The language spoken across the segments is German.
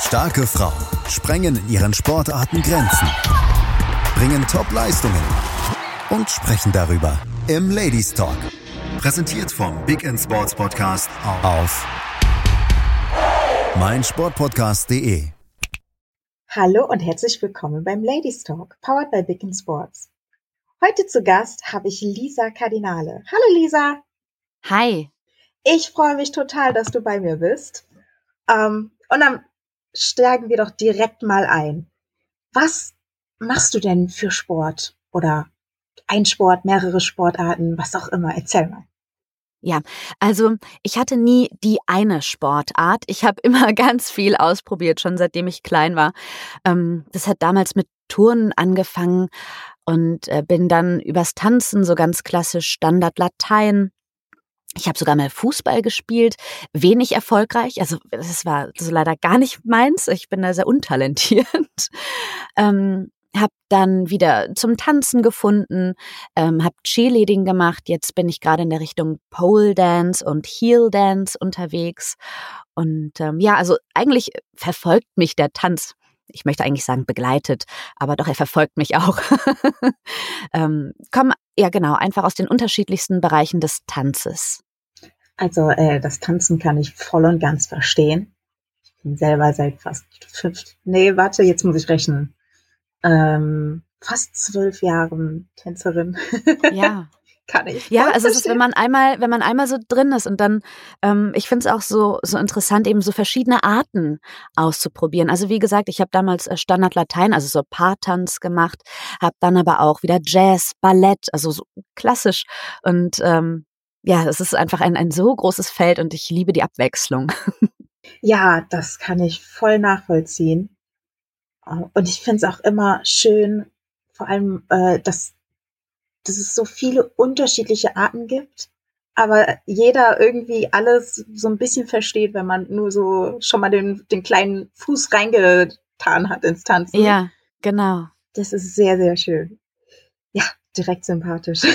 Starke Frauen sprengen in ihren Sportarten Grenzen, bringen Top-Leistungen und sprechen darüber im Ladies Talk. Präsentiert vom Big End Sports Podcast auf meinsportpodcast.de. Hallo und herzlich willkommen beim Ladies Talk, powered by Big End Sports. Heute zu Gast habe ich Lisa Kardinale. Hallo Lisa. Hi. Ich freue mich total, dass du bei mir bist. Ähm, und dann steigen wir doch direkt mal ein. Was machst du denn für Sport? Oder ein Sport, mehrere Sportarten, was auch immer? Erzähl mal. Ja, also ich hatte nie die eine Sportart. Ich habe immer ganz viel ausprobiert, schon seitdem ich klein war. Ähm, das hat damals mit Turnen angefangen und äh, bin dann übers Tanzen so ganz klassisch Standard Latein ich habe sogar mal Fußball gespielt, wenig erfolgreich. Also das war so leider gar nicht meins. Ich bin da sehr untalentiert. ähm, habe dann wieder zum Tanzen gefunden, ähm, habe Cheerleading gemacht. Jetzt bin ich gerade in der Richtung Pole Dance und Heel Dance unterwegs. Und ähm, ja, also eigentlich verfolgt mich der Tanz. Ich möchte eigentlich sagen begleitet, aber doch er verfolgt mich auch. ähm, komm ja genau einfach aus den unterschiedlichsten Bereichen des Tanzes. Also äh, das Tanzen kann ich voll und ganz verstehen. Ich bin selber seit fast fünf, nee, warte, jetzt muss ich rechnen. Ähm, fast zwölf Jahren Tänzerin. Ja. kann ich. Ja, also es ist, wenn man einmal, wenn man einmal so drin ist und dann, ähm, ich finde es auch so so interessant, eben so verschiedene Arten auszuprobieren. Also wie gesagt, ich habe damals äh, Standard Latein, also so Paartanz gemacht, habe dann aber auch wieder Jazz, Ballett, also so klassisch und ähm, ja, es ist einfach ein, ein so großes Feld und ich liebe die Abwechslung. Ja, das kann ich voll nachvollziehen. Und ich finde es auch immer schön, vor allem, äh, dass, dass es so viele unterschiedliche Arten gibt, aber jeder irgendwie alles so ein bisschen versteht, wenn man nur so schon mal den, den kleinen Fuß reingetan hat ins Tanzen. Ja, genau. Das ist sehr, sehr schön. Ja, direkt sympathisch.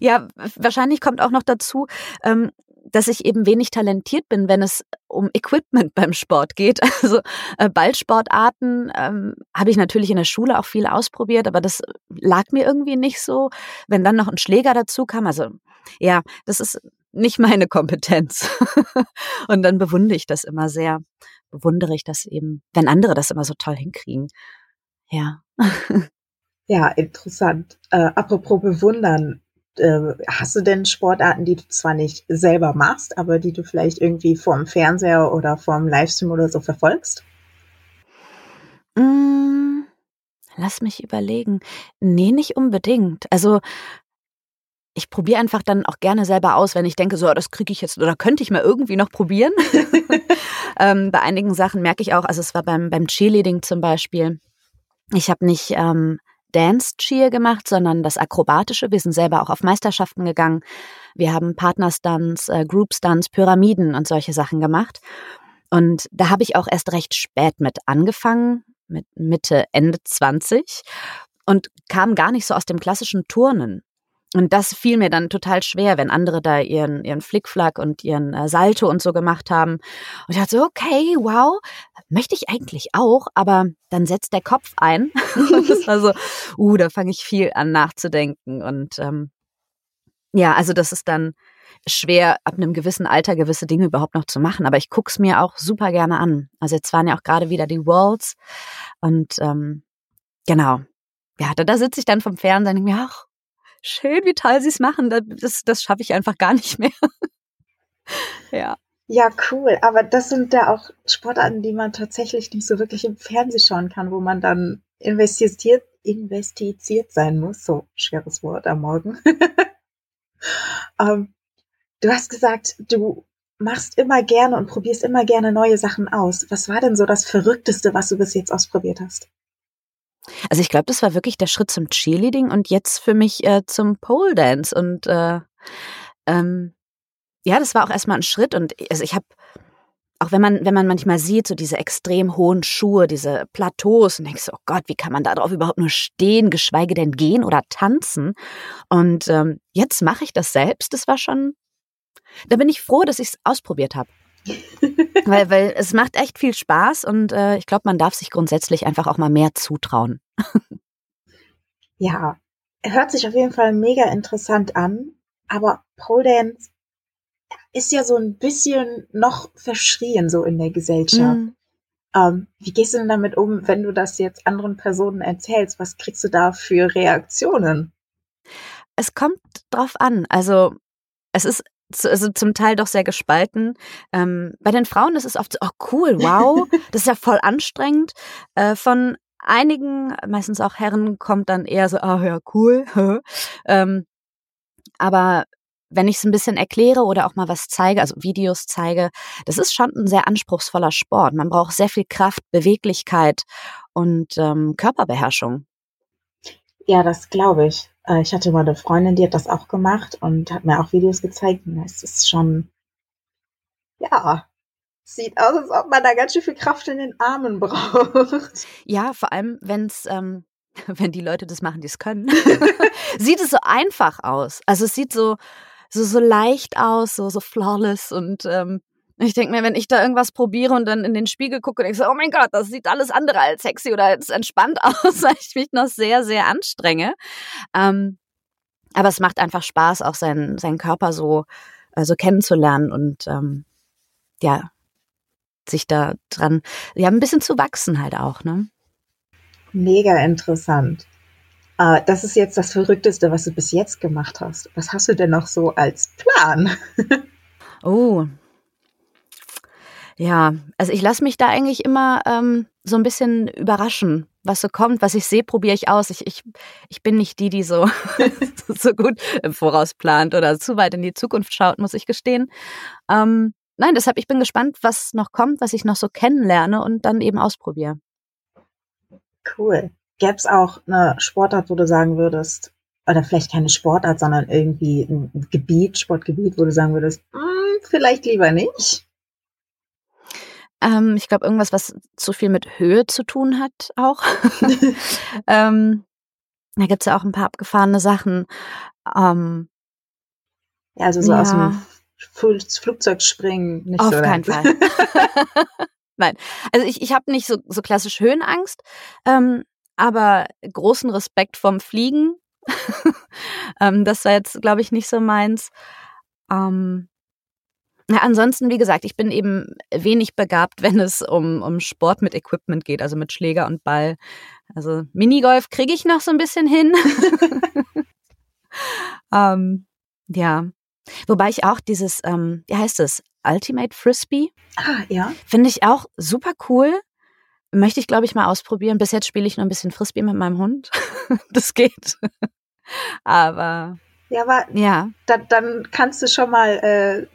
Ja, wahrscheinlich kommt auch noch dazu, ähm, dass ich eben wenig talentiert bin, wenn es um Equipment beim Sport geht. Also äh, Ballsportarten ähm, habe ich natürlich in der Schule auch viel ausprobiert, aber das lag mir irgendwie nicht so. Wenn dann noch ein Schläger dazu kam, also ja, das ist nicht meine Kompetenz. Und dann bewundere ich das immer sehr. Bewundere ich das eben, wenn andere das immer so toll hinkriegen. Ja. Ja, interessant. Äh, apropos bewundern, äh, hast du denn Sportarten, die du zwar nicht selber machst, aber die du vielleicht irgendwie vorm Fernseher oder vorm Livestream oder so verfolgst? Mm, lass mich überlegen. Nee, nicht unbedingt. Also ich probiere einfach dann auch gerne selber aus, wenn ich denke, so, das kriege ich jetzt oder könnte ich mal irgendwie noch probieren. ähm, bei einigen Sachen merke ich auch, also es war beim, beim Cheerleading zum Beispiel, ich habe nicht ähm, Dance Cheer gemacht, sondern das Akrobatische. Wir sind selber auch auf Meisterschaften gegangen. Wir haben Partnerstunts, äh, Group Pyramiden und solche Sachen gemacht. Und da habe ich auch erst recht spät mit angefangen, mit Mitte, Ende 20 und kam gar nicht so aus dem klassischen Turnen. Und das fiel mir dann total schwer, wenn andere da ihren, ihren Flickflack und ihren äh, Salto und so gemacht haben. Und ich dachte so, okay, wow, möchte ich eigentlich auch, aber dann setzt der Kopf ein. und das war so, uh, da fange ich viel an nachzudenken. Und ähm, ja, also das ist dann schwer, ab einem gewissen Alter gewisse Dinge überhaupt noch zu machen. Aber ich guck's mir auch super gerne an. Also jetzt waren ja auch gerade wieder die Worlds. Und ähm, genau. Ja, da, da sitze ich dann vom Fernsehen und denke mir, ach, schön, wie toll sie es machen. Das, das schaffe ich einfach gar nicht mehr. ja. Ja, cool. Aber das sind ja auch Sportarten, die man tatsächlich nicht so wirklich im Fernsehen schauen kann, wo man dann investiert, investiziert sein muss. So schweres Wort am Morgen. ähm, du hast gesagt, du machst immer gerne und probierst immer gerne neue Sachen aus. Was war denn so das Verrückteste, was du bis jetzt ausprobiert hast? Also ich glaube, das war wirklich der Schritt zum Cheerleading und jetzt für mich äh, zum Pole Dance. Und äh, ähm, ja, das war auch erstmal ein Schritt. Und also ich habe, auch wenn man, wenn man manchmal sieht, so diese extrem hohen Schuhe, diese Plateaus, und denkst oh Gott, wie kann man da drauf überhaupt nur stehen, geschweige denn gehen oder tanzen? Und ähm, jetzt mache ich das selbst. Das war schon, da bin ich froh, dass ich es ausprobiert habe. Weil, weil es macht echt viel Spaß und äh, ich glaube, man darf sich grundsätzlich einfach auch mal mehr zutrauen. ja, hört sich auf jeden Fall mega interessant an, aber Pole Dance ist ja so ein bisschen noch verschrien so in der Gesellschaft. Mm. Ähm, wie gehst du denn damit um, wenn du das jetzt anderen Personen erzählst? Was kriegst du da für Reaktionen? Es kommt drauf an. Also es ist also zum Teil doch sehr gespalten. Ähm, bei den Frauen ist es oft so, oh cool, wow, das ist ja voll anstrengend. Äh, von einigen, meistens auch Herren, kommt dann eher so, oh ja, cool. ähm, aber wenn ich es ein bisschen erkläre oder auch mal was zeige, also Videos zeige, das ist schon ein sehr anspruchsvoller Sport. Man braucht sehr viel Kraft, Beweglichkeit und ähm, Körperbeherrschung. Ja, das glaube ich. Äh, ich hatte mal eine Freundin, die hat das auch gemacht und hat mir auch Videos gezeigt. Und es ist schon, ja, sieht aus, als ob man da ganz schön viel Kraft in den Armen braucht. Ja, vor allem, wenn es ähm, wenn die Leute das machen, die es können, sieht es so einfach aus. Also es sieht so, so, so leicht aus, so, so flawless und ähm, ich denke mir, wenn ich da irgendwas probiere und dann in den Spiegel gucke und ich so, oh mein Gott, das sieht alles andere als sexy oder als entspannt aus, weil ich mich noch sehr, sehr anstrenge. Ähm, aber es macht einfach Spaß, auch seinen, seinen Körper so, äh, so kennenzulernen und ähm, ja, sich da dran, ja, ein bisschen zu wachsen halt auch, ne? Mega interessant. Uh, das ist jetzt das Verrückteste, was du bis jetzt gemacht hast. Was hast du denn noch so als Plan? oh. Ja, also ich lasse mich da eigentlich immer ähm, so ein bisschen überraschen, was so kommt, was ich sehe, probiere ich aus. Ich, ich, ich bin nicht die, die so, so gut im Voraus plant oder zu weit in die Zukunft schaut, muss ich gestehen. Ähm, nein, deshalb, ich bin gespannt, was noch kommt, was ich noch so kennenlerne und dann eben ausprobiere. Cool. Gäbe es auch eine Sportart, wo du sagen würdest, oder vielleicht keine Sportart, sondern irgendwie ein Gebiet, Sportgebiet, wo du sagen würdest, hm, vielleicht lieber nicht? Ähm, ich glaube, irgendwas, was zu viel mit Höhe zu tun hat, auch. ähm, da gibt es ja auch ein paar abgefahrene Sachen. Ähm, ja, also so ja. aus dem Flugzeug springen, nicht Auf so. Keinen Fall. Nein, also ich, ich habe nicht so, so klassisch Höhenangst. Ähm, aber großen Respekt vom Fliegen. ähm, das war jetzt, glaube ich, nicht so meins. Ähm, ja, ansonsten, wie gesagt, ich bin eben wenig begabt, wenn es um, um Sport mit Equipment geht, also mit Schläger und Ball. Also Minigolf kriege ich noch so ein bisschen hin. ähm, ja. Wobei ich auch dieses, ähm, wie heißt es, Ultimate Frisbee? Ah, ja. Finde ich auch super cool. Möchte ich, glaube ich, mal ausprobieren. Bis jetzt spiele ich nur ein bisschen Frisbee mit meinem Hund. das geht. aber. Ja, aber ja. Da, dann kannst du schon mal äh,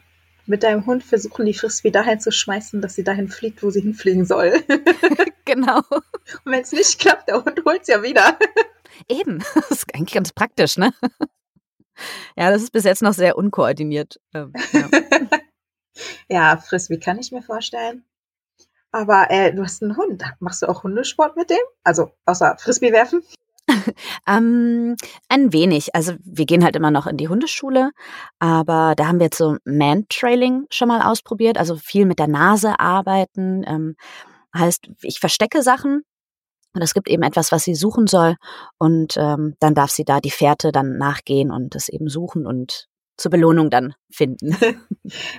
mit deinem Hund versuchen, die Frisbee dahin zu schmeißen, dass sie dahin fliegt, wo sie hinfliegen soll. genau. Und wenn es nicht klappt, der Hund holt es ja wieder. Eben. Das ist eigentlich ganz praktisch, ne? Ja, das ist bis jetzt noch sehr unkoordiniert. Ähm, ja. ja, Frisbee kann ich mir vorstellen. Aber äh, du hast einen Hund. Machst du auch Hundesport mit dem? Also außer Frisbee werfen? ähm, ein wenig. Also wir gehen halt immer noch in die Hundeschule, aber da haben wir jetzt so Man-Trailing schon mal ausprobiert, also viel mit der Nase arbeiten. Ähm, heißt, ich verstecke Sachen und es gibt eben etwas, was sie suchen soll und ähm, dann darf sie da die Fährte dann nachgehen und es eben suchen und zur Belohnung dann finden.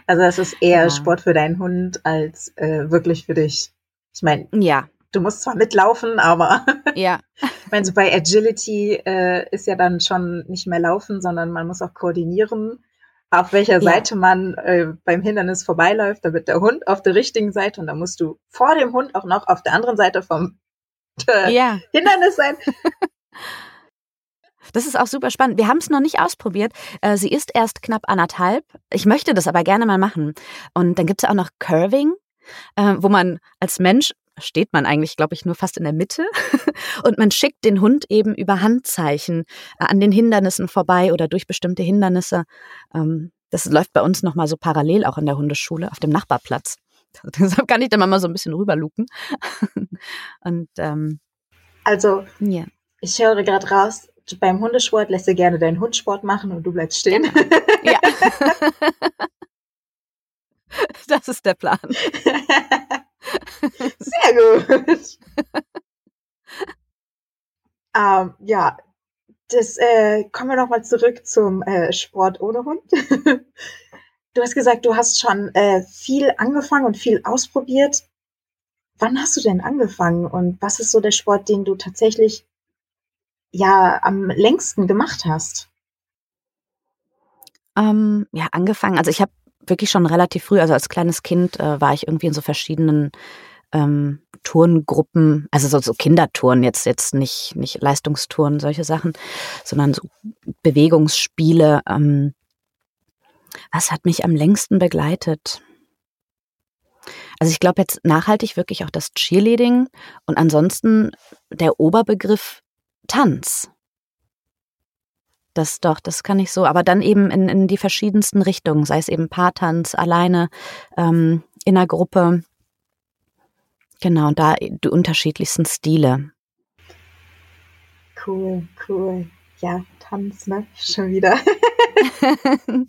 Also das ist eher ja. Sport für deinen Hund als äh, wirklich für dich. Ich meine, ja. Du musst zwar mitlaufen, aber ja. ich meine, so bei Agility äh, ist ja dann schon nicht mehr laufen, sondern man muss auch koordinieren, auf welcher ja. Seite man äh, beim Hindernis vorbeiläuft. Da wird der Hund auf der richtigen Seite und da musst du vor dem Hund auch noch auf der anderen Seite vom äh, ja. Hindernis sein. Das ist auch super spannend. Wir haben es noch nicht ausprobiert. Äh, sie ist erst knapp anderthalb. Ich möchte das aber gerne mal machen. Und dann gibt es auch noch Curving, äh, wo man als Mensch steht man eigentlich, glaube ich, nur fast in der Mitte. Und man schickt den Hund eben über Handzeichen äh, an den Hindernissen vorbei oder durch bestimmte Hindernisse. Ähm, das läuft bei uns nochmal so parallel auch in der Hundeschule auf dem Nachbarplatz. Deshalb kann ich da mal so ein bisschen rüberluken. Und ähm, also, ja. ich höre gerade raus, beim Hundesport lässt du gerne deinen Hund Sport machen und du bleibst stehen. Genau. Ja. das ist der Plan. Sehr gut. ähm, ja, das äh, kommen wir nochmal zurück zum äh, Sport ohne Hund. du hast gesagt, du hast schon äh, viel angefangen und viel ausprobiert. Wann hast du denn angefangen und was ist so der Sport, den du tatsächlich ja am längsten gemacht hast? Ähm, ja, angefangen. Also ich habe wirklich schon relativ früh, also als kleines Kind äh, war ich irgendwie in so verschiedenen ähm, Turngruppen, also so, so Kindertouren, jetzt, jetzt nicht, nicht Leistungstouren, solche Sachen, sondern so Bewegungsspiele. Ähm, was hat mich am längsten begleitet? Also ich glaube jetzt nachhaltig wirklich auch das Cheerleading und ansonsten der Oberbegriff Tanz. Das doch, das kann ich so, aber dann eben in, in die verschiedensten Richtungen, sei es eben Paartanz, alleine, ähm, in einer Gruppe. Genau, da die unterschiedlichsten Stile. Cool, cool. Ja, Tanz, ne? Schon wieder.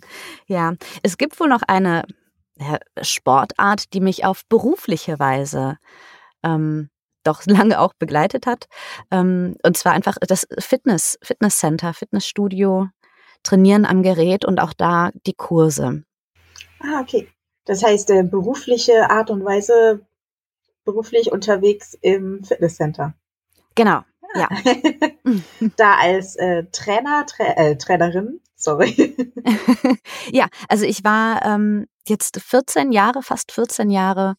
ja, es gibt wohl noch eine Sportart, die mich auf berufliche Weise ähm, doch lange auch begleitet hat. Ähm, und zwar einfach das Fitness, Fitnesscenter, Fitnessstudio, Trainieren am Gerät und auch da die Kurse. Ah, okay. Das heißt, äh, berufliche Art und Weise, beruflich unterwegs im Fitnesscenter. Genau, ja. da als äh, Trainer, Tra äh, Trainerin, sorry. ja, also ich war ähm, jetzt 14 Jahre, fast 14 Jahre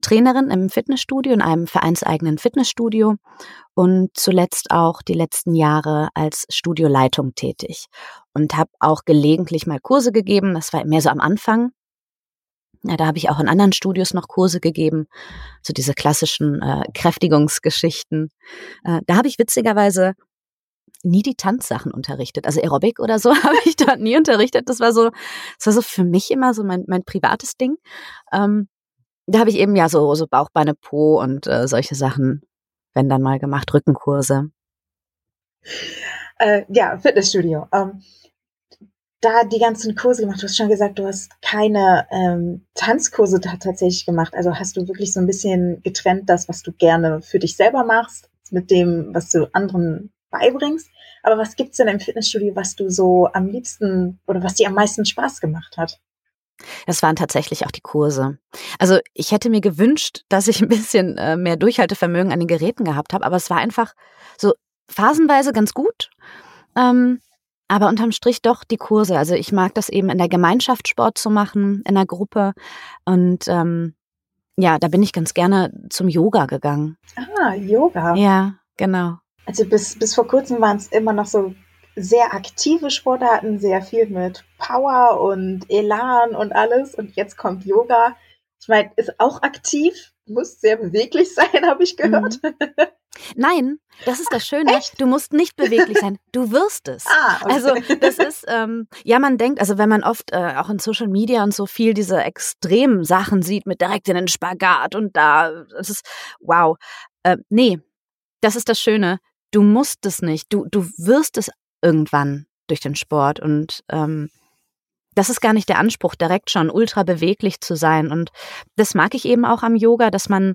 Trainerin im Fitnessstudio, in einem vereinseigenen Fitnessstudio und zuletzt auch die letzten Jahre als Studioleitung tätig und habe auch gelegentlich mal Kurse gegeben. Das war mehr so am Anfang. Ja, da habe ich auch in anderen Studios noch Kurse gegeben, so diese klassischen äh, Kräftigungsgeschichten. Äh, da habe ich witzigerweise nie die Tanzsachen unterrichtet. Also Aerobic oder so habe ich dort nie unterrichtet. Das war so, das war so für mich immer so mein, mein privates Ding. Ähm, da habe ich eben ja so, so Bauch, Beine, Po und äh, solche Sachen, wenn dann mal gemacht, Rückenkurse. Äh, ja, Fitnessstudio. Ähm, da die ganzen Kurse gemacht, du hast schon gesagt, du hast keine ähm, Tanzkurse da tatsächlich gemacht. Also hast du wirklich so ein bisschen getrennt, das, was du gerne für dich selber machst, mit dem, was du anderen beibringst. Aber was gibt's denn im Fitnessstudio, was du so am liebsten oder was dir am meisten Spaß gemacht hat? Das waren tatsächlich auch die Kurse. Also ich hätte mir gewünscht, dass ich ein bisschen äh, mehr Durchhaltevermögen an den Geräten gehabt habe, aber es war einfach so phasenweise ganz gut. Ähm, aber unterm Strich doch die Kurse. Also ich mag das eben in der Gemeinschaft Sport zu machen, in der Gruppe. Und ähm, ja, da bin ich ganz gerne zum Yoga gegangen. Ah, Yoga. Ja, genau. Also bis, bis vor kurzem waren es immer noch so sehr aktive Sportarten, sehr viel mit Power und Elan und alles. Und jetzt kommt Yoga. Ich meine, ist auch aktiv, muss sehr beweglich sein, habe ich gehört. Mhm. Nein, das ist das Schöne. Echt? Du musst nicht beweglich sein. Du wirst es. Ah, okay. Also das ist, ähm, ja, man denkt, also wenn man oft äh, auch in Social Media und so viel diese extremen Sachen sieht mit direkt in den Spagat und da, das ist wow. Äh, nee, das ist das Schöne. Du musst es nicht. Du, du wirst es irgendwann durch den Sport. Und ähm, das ist gar nicht der Anspruch, direkt schon ultra beweglich zu sein. Und das mag ich eben auch am Yoga, dass man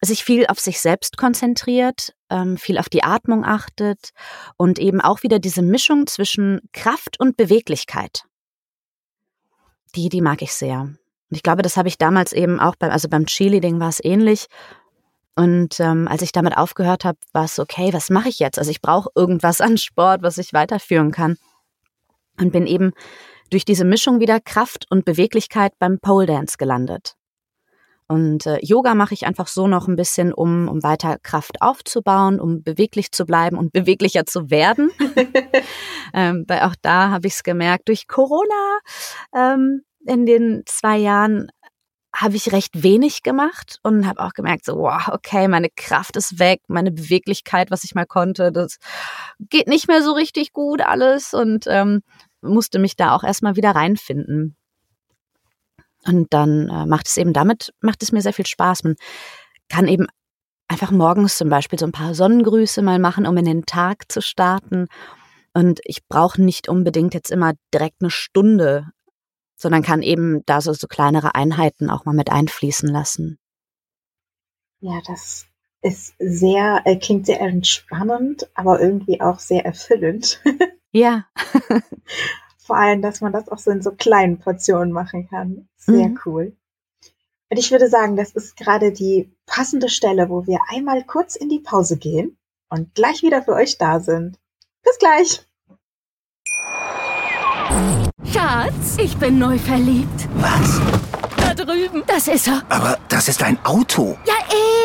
sich viel auf sich selbst konzentriert, ähm, viel auf die Atmung achtet und eben auch wieder diese Mischung zwischen Kraft und Beweglichkeit. Die, die mag ich sehr. Und ich glaube, das habe ich damals eben auch beim, also beim Cheerleading war es ähnlich. Und ähm, als ich damit aufgehört habe, war es okay, was mache ich jetzt? Also ich brauche irgendwas an Sport, was ich weiterführen kann. Und bin eben durch diese Mischung wieder Kraft und Beweglichkeit beim Pole Dance gelandet. Und äh, Yoga mache ich einfach so noch ein bisschen, um, um weiter Kraft aufzubauen, um beweglich zu bleiben und beweglicher zu werden. ähm, weil auch da habe ich es gemerkt, durch Corona ähm, in den zwei Jahren habe ich recht wenig gemacht und habe auch gemerkt, so, wow, okay, meine Kraft ist weg, meine Beweglichkeit, was ich mal konnte, das geht nicht mehr so richtig gut alles und ähm, musste mich da auch erstmal wieder reinfinden. Und dann äh, macht es eben damit, macht es mir sehr viel Spaß. Man kann eben einfach morgens zum Beispiel so ein paar Sonnengrüße mal machen, um in den Tag zu starten. Und ich brauche nicht unbedingt jetzt immer direkt eine Stunde sondern kann eben da so, so kleinere Einheiten auch mal mit einfließen lassen. Ja, das ist sehr, äh, klingt sehr entspannend, aber irgendwie auch sehr erfüllend. Ja. Vor allem, dass man das auch so in so kleinen Portionen machen kann. Sehr mhm. cool. Und ich würde sagen, das ist gerade die passende Stelle, wo wir einmal kurz in die Pause gehen und gleich wieder für euch da sind. Bis gleich. Schatz, ich bin neu verliebt. Was? Da drüben. Das ist er. Aber das ist ein Auto. Ja,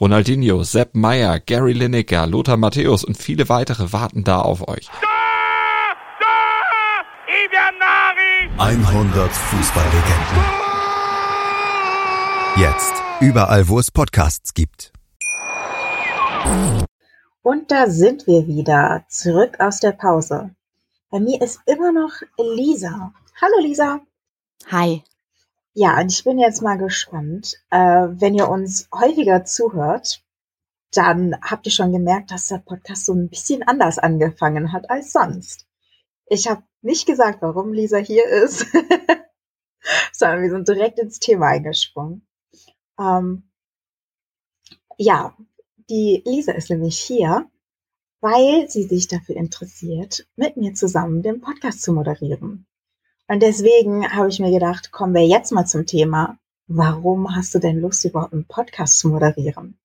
Ronaldinho, Sepp Meyer, Gary Lineker, Lothar Matthäus und viele weitere warten da auf euch. 100 Fußballlegenden. Jetzt. Überall, wo es Podcasts gibt. Und da sind wir wieder. Zurück aus der Pause. Bei mir ist immer noch Lisa. Hallo Lisa. Hi. Ja, und ich bin jetzt mal gespannt. Äh, wenn ihr uns häufiger zuhört, dann habt ihr schon gemerkt, dass der Podcast so ein bisschen anders angefangen hat als sonst. Ich habe nicht gesagt, warum Lisa hier ist, sondern wir sind direkt ins Thema eingesprungen. Ähm, ja, die Lisa ist nämlich hier, weil sie sich dafür interessiert, mit mir zusammen den Podcast zu moderieren. Und deswegen habe ich mir gedacht, kommen wir jetzt mal zum Thema. Warum hast du denn Lust, überhaupt einen Podcast zu moderieren?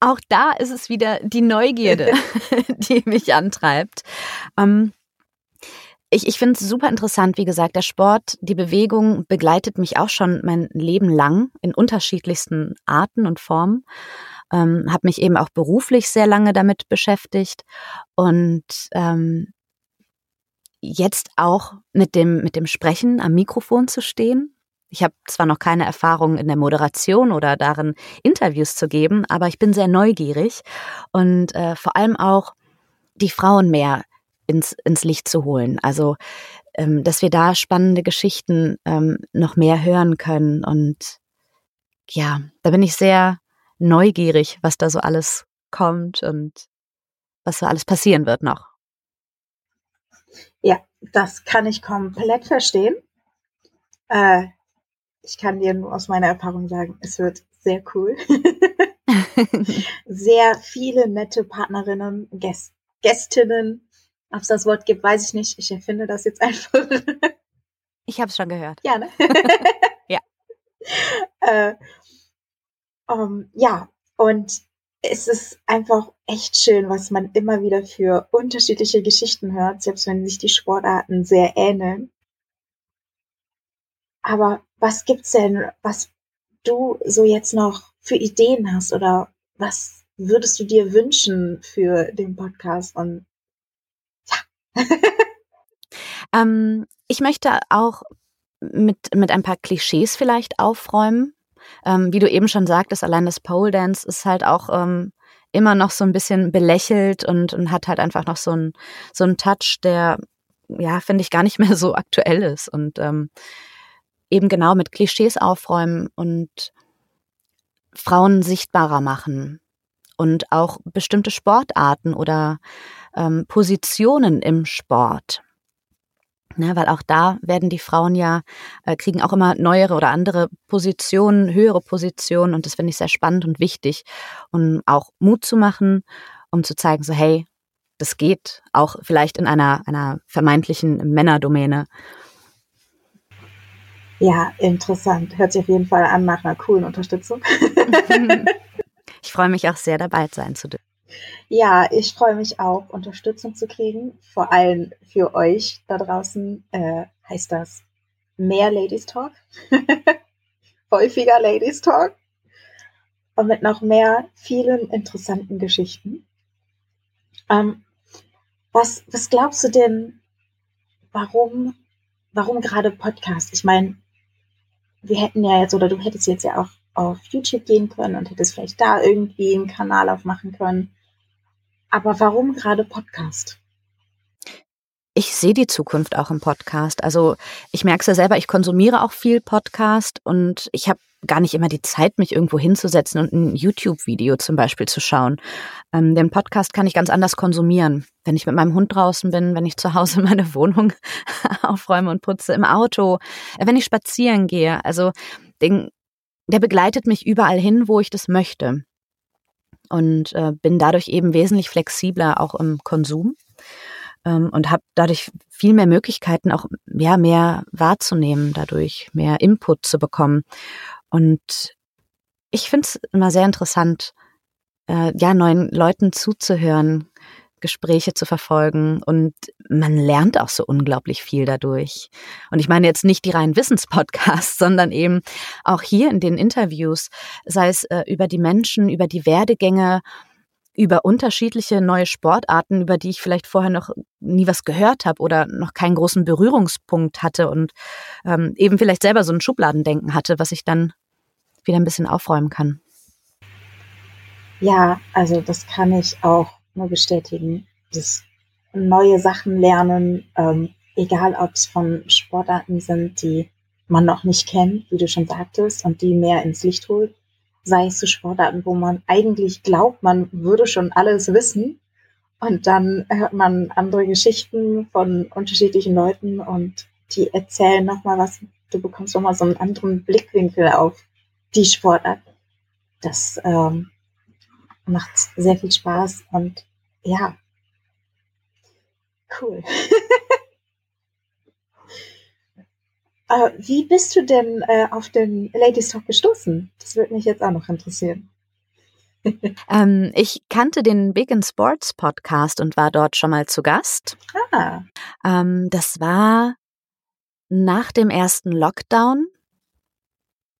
Auch da ist es wieder die Neugierde, die mich antreibt. Ähm, ich, ich finde es super interessant, wie gesagt, der Sport, die Bewegung begleitet mich auch schon mein Leben lang in unterschiedlichsten Arten und Formen. Ähm, habe mich eben auch beruflich sehr lange damit beschäftigt und ähm, jetzt auch mit dem mit dem Sprechen am Mikrofon zu stehen. Ich habe zwar noch keine Erfahrung in der Moderation oder darin Interviews zu geben, aber ich bin sehr neugierig und äh, vor allem auch die Frauen mehr ins, ins Licht zu holen. Also, ähm, dass wir da spannende Geschichten ähm, noch mehr hören können. Und ja, da bin ich sehr neugierig, was da so alles kommt und was so alles passieren wird noch. Ja, das kann ich komplett verstehen. Äh, ich kann dir nur aus meiner Erfahrung sagen, es wird sehr cool. sehr viele nette Partnerinnen, Gäst Gästinnen, ob es das Wort gibt, weiß ich nicht. Ich erfinde das jetzt einfach. Ich habe es schon gehört. Ja, ne? ja. Äh, um, ja, und es ist einfach echt schön, was man immer wieder für unterschiedliche Geschichten hört, selbst wenn sich die Sportarten sehr ähneln. Aber was gibt's denn, was du so jetzt noch für Ideen hast oder was würdest du dir wünschen für den Podcast und ähm, ich möchte auch mit, mit ein paar Klischees vielleicht aufräumen. Ähm, wie du eben schon sagtest, allein das Pole Dance ist halt auch ähm, immer noch so ein bisschen belächelt und, und hat halt einfach noch so einen so Touch, der, ja, finde ich gar nicht mehr so aktuell ist. Und ähm, eben genau mit Klischees aufräumen und Frauen sichtbarer machen und auch bestimmte Sportarten oder ähm, Positionen im Sport. Ne, weil auch da werden die Frauen ja, äh, kriegen auch immer neuere oder andere Positionen, höhere Positionen und das finde ich sehr spannend und wichtig, um auch Mut zu machen, um zu zeigen, so hey, das geht auch vielleicht in einer, einer vermeintlichen Männerdomäne. Ja, interessant. Hört sich auf jeden Fall an nach einer coolen Unterstützung. ich freue mich auch sehr, dabei sein zu dürfen. Ja, ich freue mich auch, Unterstützung zu kriegen. Vor allem für euch da draußen äh, heißt das mehr Ladies Talk, häufiger Ladies Talk und mit noch mehr vielen interessanten Geschichten. Ähm, was, was glaubst du denn, warum, warum gerade Podcast? Ich meine, wir hätten ja jetzt, oder du hättest jetzt ja auch auf YouTube gehen können und hättest vielleicht da irgendwie einen Kanal aufmachen können. Aber warum gerade Podcast? Ich sehe die Zukunft auch im Podcast. Also ich merke es ja selber, ich konsumiere auch viel Podcast und ich habe gar nicht immer die Zeit, mich irgendwo hinzusetzen und ein YouTube-Video zum Beispiel zu schauen. Ähm, den Podcast kann ich ganz anders konsumieren. Wenn ich mit meinem Hund draußen bin, wenn ich zu Hause meine Wohnung aufräume und putze, im Auto, äh, wenn ich spazieren gehe. Also den, der begleitet mich überall hin, wo ich das möchte. Und äh, bin dadurch eben wesentlich flexibler auch im Konsum ähm, und habe dadurch viel mehr Möglichkeiten, auch ja, mehr wahrzunehmen, dadurch mehr Input zu bekommen. Und ich finde es immer sehr interessant, äh, ja, neuen Leuten zuzuhören, Gespräche zu verfolgen und man lernt auch so unglaublich viel dadurch. Und ich meine jetzt nicht die reinen Wissenspodcasts, sondern eben auch hier in den Interviews, sei es äh, über die Menschen, über die Werdegänge, über unterschiedliche neue Sportarten, über die ich vielleicht vorher noch nie was gehört habe oder noch keinen großen Berührungspunkt hatte und ähm, eben vielleicht selber so ein Schubladendenken hatte, was ich dann wieder ein bisschen aufräumen kann. Ja, also das kann ich auch nur bestätigen. Das neue Sachen lernen, ähm, egal ob es von Sportarten sind, die man noch nicht kennt, wie du schon sagtest, und die mehr ins Licht holt, sei es zu Sportarten, wo man eigentlich glaubt, man würde schon alles wissen. Und dann hört man andere Geschichten von unterschiedlichen Leuten und die erzählen nochmal was. Du bekommst nochmal so einen anderen Blickwinkel auf die Sportart. Das ähm, macht sehr viel Spaß und ja, cool. Äh, wie bist du denn äh, auf den Ladies Talk gestoßen? Das würde mich jetzt auch noch interessieren. ähm, ich kannte den Big in Sports Podcast und war dort schon mal zu Gast. Ah. Ähm, das war nach dem ersten Lockdown.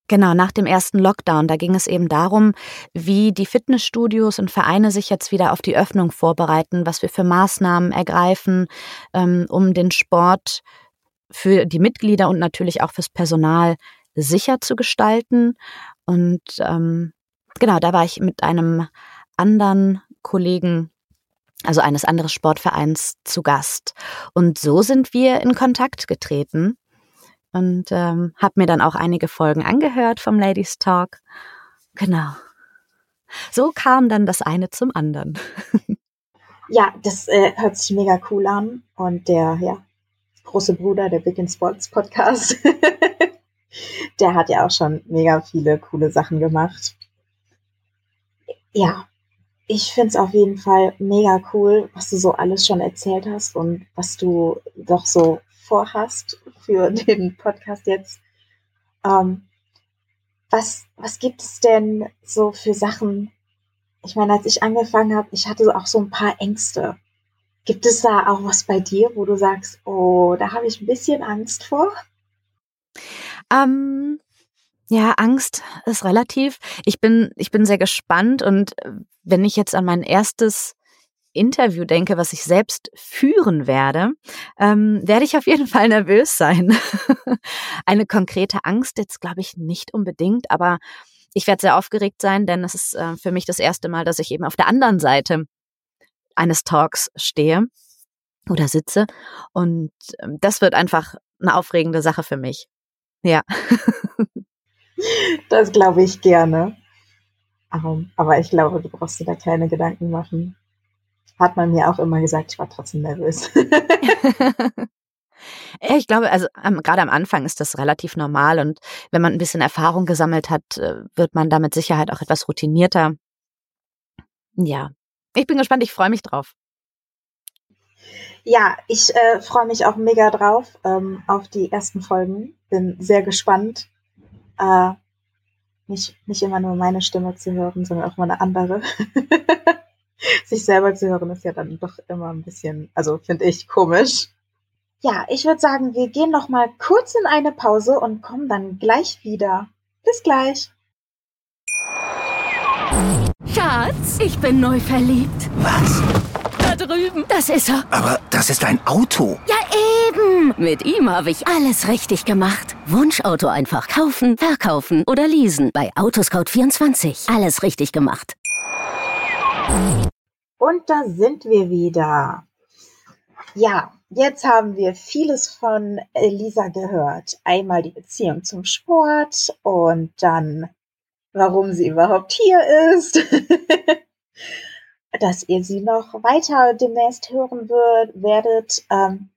Genau, nach dem ersten Lockdown, da ging es eben darum, wie die Fitnessstudios und Vereine sich jetzt wieder auf die Öffnung vorbereiten, was wir für Maßnahmen ergreifen, ähm, um den Sport für die Mitglieder und natürlich auch fürs Personal sicher zu gestalten. Und ähm, genau, da war ich mit einem anderen Kollegen, also eines anderen Sportvereins, zu Gast. Und so sind wir in Kontakt getreten und ähm, habe mir dann auch einige Folgen angehört vom Ladies Talk. Genau. So kam dann das eine zum anderen. ja, das äh, hört sich mega cool an und der ja, große Bruder, der Big in Sports Podcast, der hat ja auch schon mega viele coole Sachen gemacht. Ja, ich finde es auf jeden Fall mega cool, was du so alles schon erzählt hast und was du doch so vorhast für den Podcast jetzt. Ähm, was, was gibt es denn so für Sachen? Ich meine, als ich angefangen habe, ich hatte auch so ein paar Ängste. Gibt es da auch was bei dir, wo du sagst, oh, da habe ich ein bisschen Angst vor? Ähm, ja, Angst ist relativ. Ich bin, ich bin sehr gespannt und äh, wenn ich jetzt an mein erstes Interview denke, was ich selbst führen werde, ähm, werde ich auf jeden Fall nervös sein. Eine konkrete Angst jetzt glaube ich nicht unbedingt, aber ich werde sehr aufgeregt sein, denn es ist äh, für mich das erste Mal, dass ich eben auf der anderen Seite eines Talks stehe oder sitze. Und ähm, das wird einfach eine aufregende Sache für mich. Ja. Das glaube ich gerne. Aber ich glaube, du brauchst dir da keine Gedanken machen. Hat man mir auch immer gesagt, ich war trotzdem nervös. ich glaube, also ähm, gerade am Anfang ist das relativ normal und wenn man ein bisschen Erfahrung gesammelt hat, äh, wird man da mit Sicherheit auch etwas routinierter. Ja, ich bin gespannt, ich freue mich drauf. Ja, ich äh, freue mich auch mega drauf ähm, auf die ersten Folgen. Bin sehr gespannt, äh, nicht, nicht immer nur meine Stimme zu hören, sondern auch mal eine andere. Sich selber zu hören ist ja dann doch immer ein bisschen, also finde ich komisch. Ja, ich würde sagen, wir gehen noch mal kurz in eine Pause und kommen dann gleich wieder. Bis gleich. Schatz, ich bin neu verliebt. Was? Da drüben. Das ist er. Aber das ist ein Auto. Ja, eben. Mit ihm habe ich alles richtig gemacht. Wunschauto einfach kaufen, verkaufen oder leasen. Bei Autoscout24. Alles richtig gemacht. Und da sind wir wieder. Ja, jetzt haben wir vieles von Elisa gehört. Einmal die Beziehung zum Sport und dann, warum sie überhaupt hier ist. Dass ihr sie noch weiter demnächst hören wird, werdet. Ähm,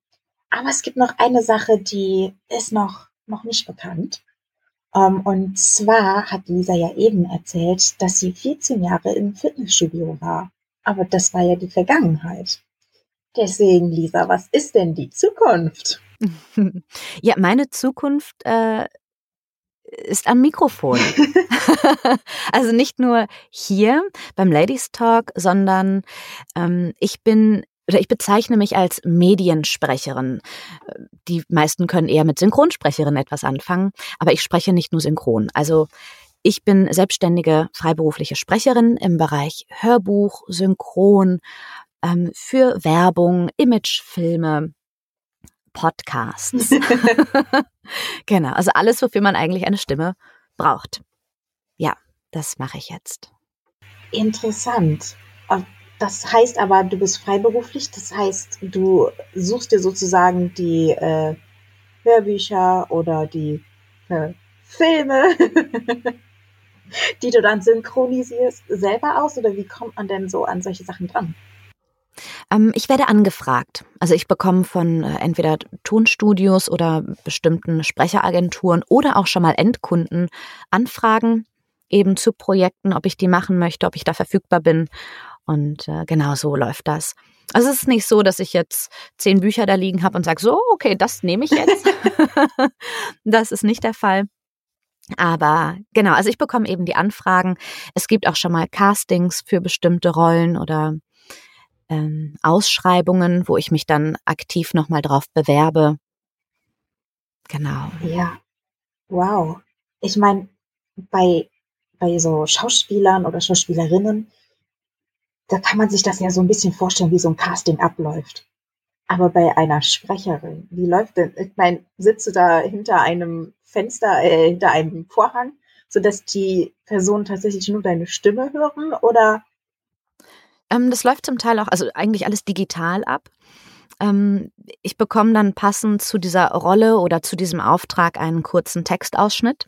aber es gibt noch eine Sache, die ist noch, noch nicht bekannt. Um, ähm, und zwar hat Lisa ja eben erzählt, dass sie 14 Jahre im Fitnessstudio war. Aber das war ja die Vergangenheit. Deswegen, Lisa, was ist denn die Zukunft? Ja, meine Zukunft äh, ist am Mikrofon. also nicht nur hier beim Ladies Talk, sondern ähm, ich bin oder ich bezeichne mich als Mediensprecherin. Die meisten können eher mit Synchronsprecherin etwas anfangen, aber ich spreche nicht nur synchron. Also ich bin selbstständige freiberufliche Sprecherin im Bereich Hörbuch, Synchron, ähm, für Werbung, Imagefilme, Podcasts. genau, also alles, wofür man eigentlich eine Stimme braucht. Ja, das mache ich jetzt. Interessant. Das heißt aber, du bist freiberuflich, das heißt, du suchst dir sozusagen die äh, Hörbücher oder die äh, Filme, die du dann synchronisierst, selber aus oder wie kommt man denn so an solche Sachen dran? Ähm, ich werde angefragt. Also ich bekomme von äh, entweder Tonstudios oder bestimmten Sprecheragenturen oder auch schon mal Endkunden Anfragen eben zu Projekten, ob ich die machen möchte, ob ich da verfügbar bin. Und äh, genau so läuft das. Also es ist nicht so, dass ich jetzt zehn Bücher da liegen habe und sage, so, okay, das nehme ich jetzt. das ist nicht der Fall. Aber genau, also ich bekomme eben die Anfragen. Es gibt auch schon mal Castings für bestimmte Rollen oder ähm, Ausschreibungen, wo ich mich dann aktiv nochmal drauf bewerbe. Genau. Ja. Wow. Ich meine, bei, bei so Schauspielern oder Schauspielerinnen da kann man sich das ja so ein bisschen vorstellen, wie so ein Casting abläuft. Aber bei einer Sprecherin, wie läuft denn? Ich meine, sitzt du da hinter einem Fenster, äh, hinter einem Vorhang, sodass die Personen tatsächlich nur deine Stimme hören oder? Ähm, das läuft zum Teil auch, also eigentlich alles digital ab. Ähm, ich bekomme dann passend zu dieser Rolle oder zu diesem Auftrag einen kurzen Textausschnitt,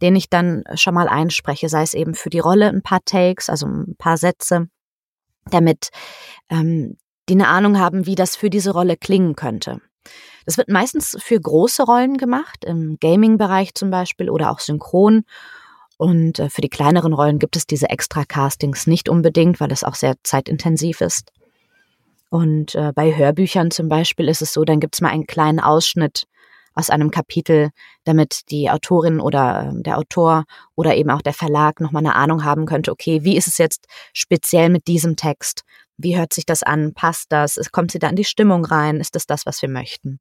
den ich dann schon mal einspreche, sei es eben für die Rolle ein paar Takes, also ein paar Sätze damit ähm, die eine Ahnung haben, wie das für diese Rolle klingen könnte. Das wird meistens für große Rollen gemacht, im Gaming-Bereich zum Beispiel oder auch synchron. Und äh, für die kleineren Rollen gibt es diese Extra-Castings nicht unbedingt, weil es auch sehr zeitintensiv ist. Und äh, bei Hörbüchern zum Beispiel ist es so, dann gibt es mal einen kleinen Ausschnitt aus einem Kapitel, damit die Autorin oder ähm, der Autor oder eben auch der Verlag nochmal eine Ahnung haben könnte, okay, wie ist es jetzt speziell mit diesem Text? Wie hört sich das an? Passt das? Kommt sie da in die Stimmung rein? Ist das das, was wir möchten?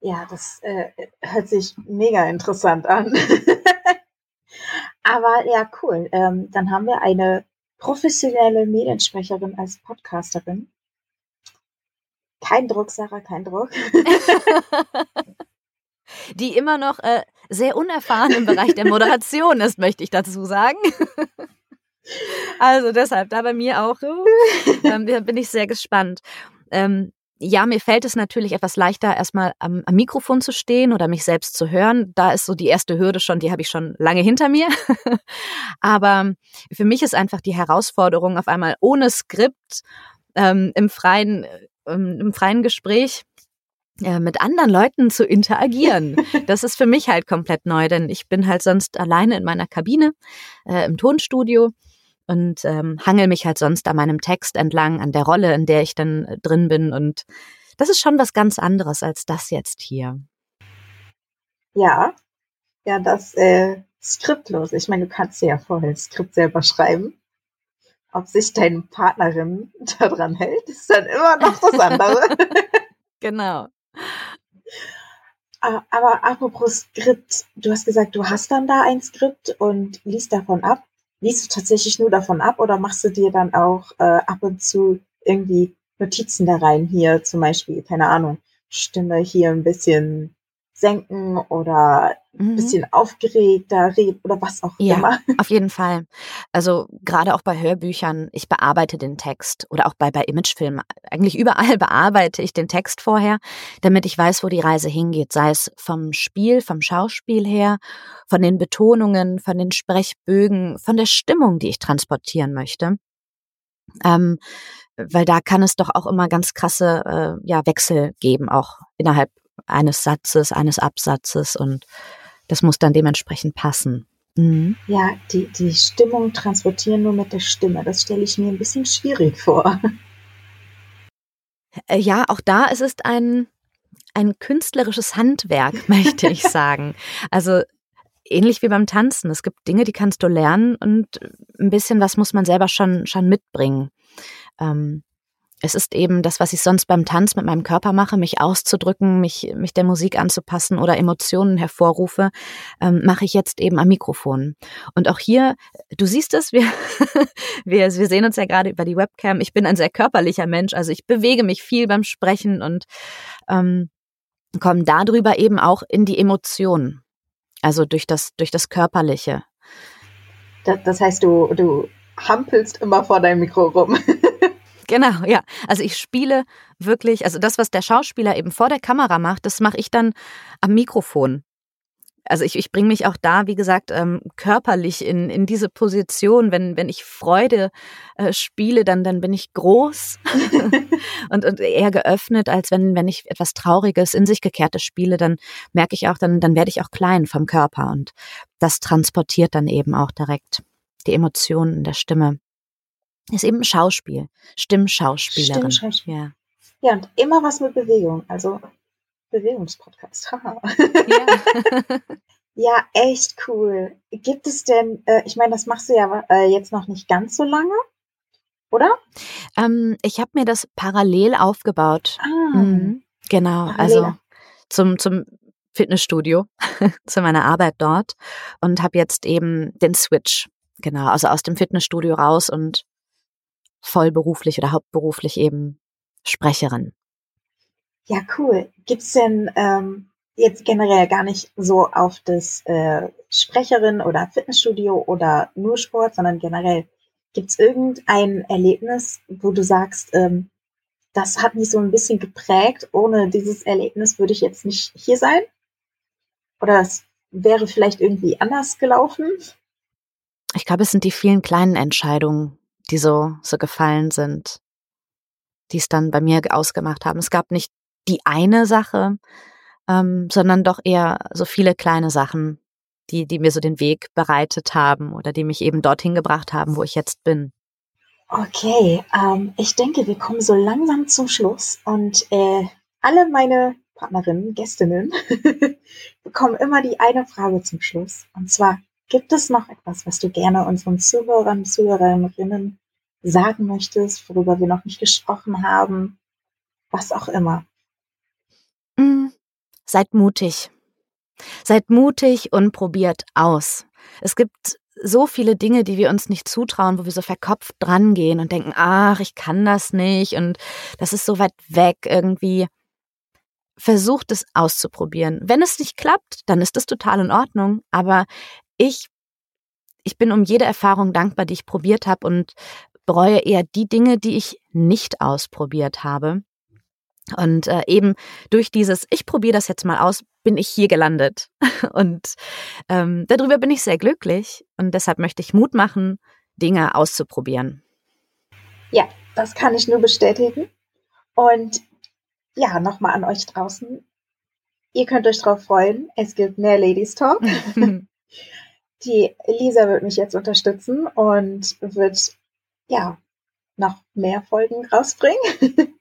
Ja, das äh, hört sich mega interessant an. Aber ja, cool. Ähm, dann haben wir eine professionelle Mediensprecherin als Podcasterin. Kein Druck, Sarah, kein Druck. Die immer noch äh, sehr unerfahren im Bereich der Moderation ist, möchte ich dazu sagen. Also deshalb, da bei mir auch, ähm, bin ich sehr gespannt. Ähm, ja, mir fällt es natürlich etwas leichter, erstmal am, am, Mikrofon zu stehen oder mich selbst zu hören. Da ist so die erste Hürde schon, die habe ich schon lange hinter mir. Aber für mich ist einfach die Herausforderung, auf einmal ohne Skript ähm, im freien ähm, im freien Gespräch äh, mit anderen Leuten zu interagieren. Das ist für mich halt komplett neu, denn ich bin halt sonst alleine in meiner Kabine äh, im Tonstudio und ähm, hangel mich halt sonst an meinem Text entlang, an der Rolle, in der ich dann äh, drin bin. Und das ist schon was ganz anderes als das jetzt hier. Ja, ja, das äh, skriptlos. Ich meine, du kannst ja vorher Skript selber schreiben ob sich deine Partnerin daran hält, ist dann immer noch das andere. genau. Aber apropos Skript, du hast gesagt, du hast dann da ein Skript und liest davon ab. Liest du tatsächlich nur davon ab oder machst du dir dann auch äh, ab und zu irgendwie Notizen da rein? Hier zum Beispiel, keine Ahnung, Stimme hier ein bisschen senken oder ein Mhm. bisschen aufgeregter reden oder was auch Ja, immer. auf jeden Fall. Also gerade auch bei Hörbüchern, ich bearbeite den Text oder auch bei, bei Imagefilmen. Eigentlich überall bearbeite ich den Text vorher, damit ich weiß, wo die Reise hingeht. Sei es vom Spiel, vom Schauspiel her, von den Betonungen, von den Sprechbögen, von der Stimmung, die ich transportieren möchte. Ähm, weil da kann es doch auch immer ganz krasse äh, ja, Wechsel geben, auch innerhalb eines Satzes, eines Absatzes und das muss dann dementsprechend passen. Mhm. Ja, die, die Stimmung transportieren nur mit der Stimme. Das stelle ich mir ein bisschen schwierig vor. Äh, Ja, auch da es ist ein, ein künstlerisches Handwerk, möchte ich sagen. Also ähnlich wie beim Tanzen. Es gibt Dinge, die kannst du lernen und ein bisschen was muss man selber schon, schon mitbringen. Ähm, es ist eben das, was ich sonst beim Tanz mit meinem Körper mache, mich auszudrücken, mich, mich der Musik anzupassen oder Emotionen hervorrufe, ähm, mache ich jetzt eben am Mikrofon. Und auch hier, du siehst es, wir, wir, wir sehen uns ja gerade über die Webcam. Ich bin ein sehr körperlicher Mensch, also ich bewege mich viel beim Sprechen und ähm, komme darüber eben auch in die Emotionen. Also durch das, durch das Körperliche. Das, das heißt, du, du hampelst immer vor deinem Mikro rum. Genau, ja. Also ich spiele wirklich, also das, was der Schauspieler eben vor der Kamera macht, das mache ich dann am Mikrofon. Also ich, ich bringe mich auch da, wie gesagt, ähm, körperlich in, in diese Position. Wenn, wenn ich Freude äh, spiele, dann, dann bin ich groß und, und eher geöffnet, als wenn, wenn ich etwas Trauriges, in sich gekehrtes spiele, dann merke ich auch, dann, dann werde ich auch klein vom Körper. Und das transportiert dann eben auch direkt die Emotionen in der Stimme. Ist eben Schauspiel, Stimmschauspielerin. Stimmschauspiel. Ja. Ja, und immer was mit Bewegung. Also Bewegungspodcast. Ja. ja, echt cool. Gibt es denn, äh, ich meine, das machst du ja äh, jetzt noch nicht ganz so lange, oder? ähm, ich habe mir das parallel aufgebaut. Ah, Mhm. Genau, Parallel. also zum, zum Fitnessstudio, zu meiner Arbeit dort und habe jetzt eben den Switch, genau, also aus dem Fitnessstudio raus und vollberuflich oder hauptberuflich eben Sprecherin. Ja, cool. Gibt's denn ähm, jetzt generell gar nicht so auf das äh, Sprecherin oder Fitnessstudio oder nur Sport, sondern generell, gibt's irgendein Erlebnis, wo du sagst, ähm, das hat mich so ein bisschen geprägt, ohne dieses Erlebnis würde ich jetzt nicht hier sein? Oder es wäre vielleicht irgendwie anders gelaufen? Ich glaube, es sind die vielen kleinen Entscheidungen, die so, so gefallen sind, die es dann bei mir ausgemacht haben. Es gab nicht die eine Sache, ähm, sondern doch eher so viele kleine Sachen, die, die mir so den Weg bereitet haben oder die mich eben dorthin gebracht haben, wo ich jetzt bin. Okay, ähm, ich denke, wir kommen so langsam zum Schluss und äh, alle meine Partnerinnen, Gästinnen bekommen immer die eine Frage zum Schluss. Und zwar, gibt es noch etwas, was du gerne unseren Zuhörern, Zuhörerinnen sagen möchtest, worüber wir noch nicht gesprochen haben? Was auch immer. Mm, Seid mutig. Seid mutig und probiert aus. Es gibt so viele Dinge, die wir uns nicht zutrauen, wo wir so verkopft drangehen und denken, ach, ich kann das nicht und das ist so weit weg irgendwie. Versucht es auszuprobieren. Wenn es nicht klappt, dann ist das total in Ordnung. Aber ich, ich bin um jede Erfahrung dankbar, die ich probiert habe und bereue eher die Dinge, die ich nicht ausprobiert habe. Und äh, eben durch dieses, ich probiere das jetzt mal aus, bin ich hier gelandet. Und ähm, darüber bin ich sehr glücklich. Und deshalb möchte ich Mut machen, Dinge auszuprobieren. Ja, das kann ich nur bestätigen. Und ja, nochmal an euch draußen. Ihr könnt euch drauf freuen. Es gibt mehr Ladies Talk. Die Lisa wird mich jetzt unterstützen und wird ja noch mehr Folgen rausbringen.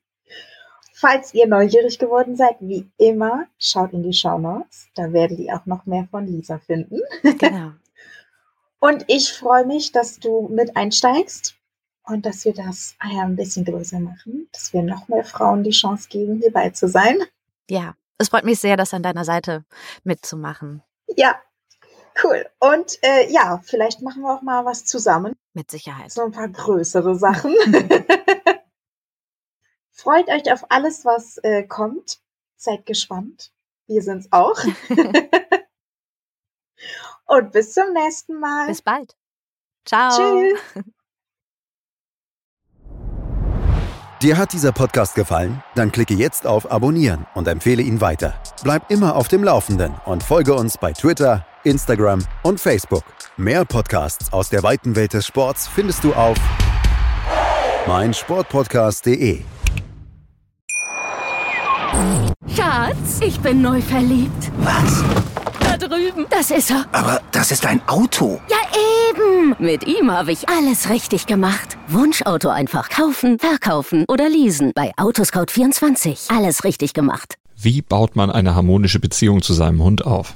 Falls ihr neugierig geworden seid, wie immer, schaut in die Show Notes. Da werdet ihr auch noch mehr von Lisa finden. genau. Und ich freue mich, dass du mit einsteigst und dass wir das ein bisschen größer machen, dass wir noch mehr Frauen die Chance geben, hierbei zu sein. Ja, es freut mich sehr, das an deiner Seite mitzumachen. Ja, cool. Und äh, ja, vielleicht machen wir auch mal was zusammen. Mit Sicherheit. So ein paar größere Sachen. Freut euch auf alles, was äh, kommt. Seid gespannt. Wir sind's auch. Und bis zum nächsten Mal. Bis bald. Ciao. Tschüss. Dir hat dieser Podcast gefallen? Dann klicke jetzt auf Abonnieren und empfehle ihn weiter. Bleib immer auf dem Laufenden und folge uns bei Twitter, Instagram und Facebook. Mehr Podcasts aus der weiten Welt des Sports findest du auf meinsportpodcast.de. Schatz, ich bin neu verliebt. Was? Da drüben. Das ist er. Aber das ist ein Auto. Ja, eben. Mit ihm habe ich alles richtig gemacht. Wunschauto einfach kaufen, verkaufen oder leasen. Bei Autoscout24. Alles richtig gemacht. Wie baut man eine harmonische Beziehung zu seinem Hund auf?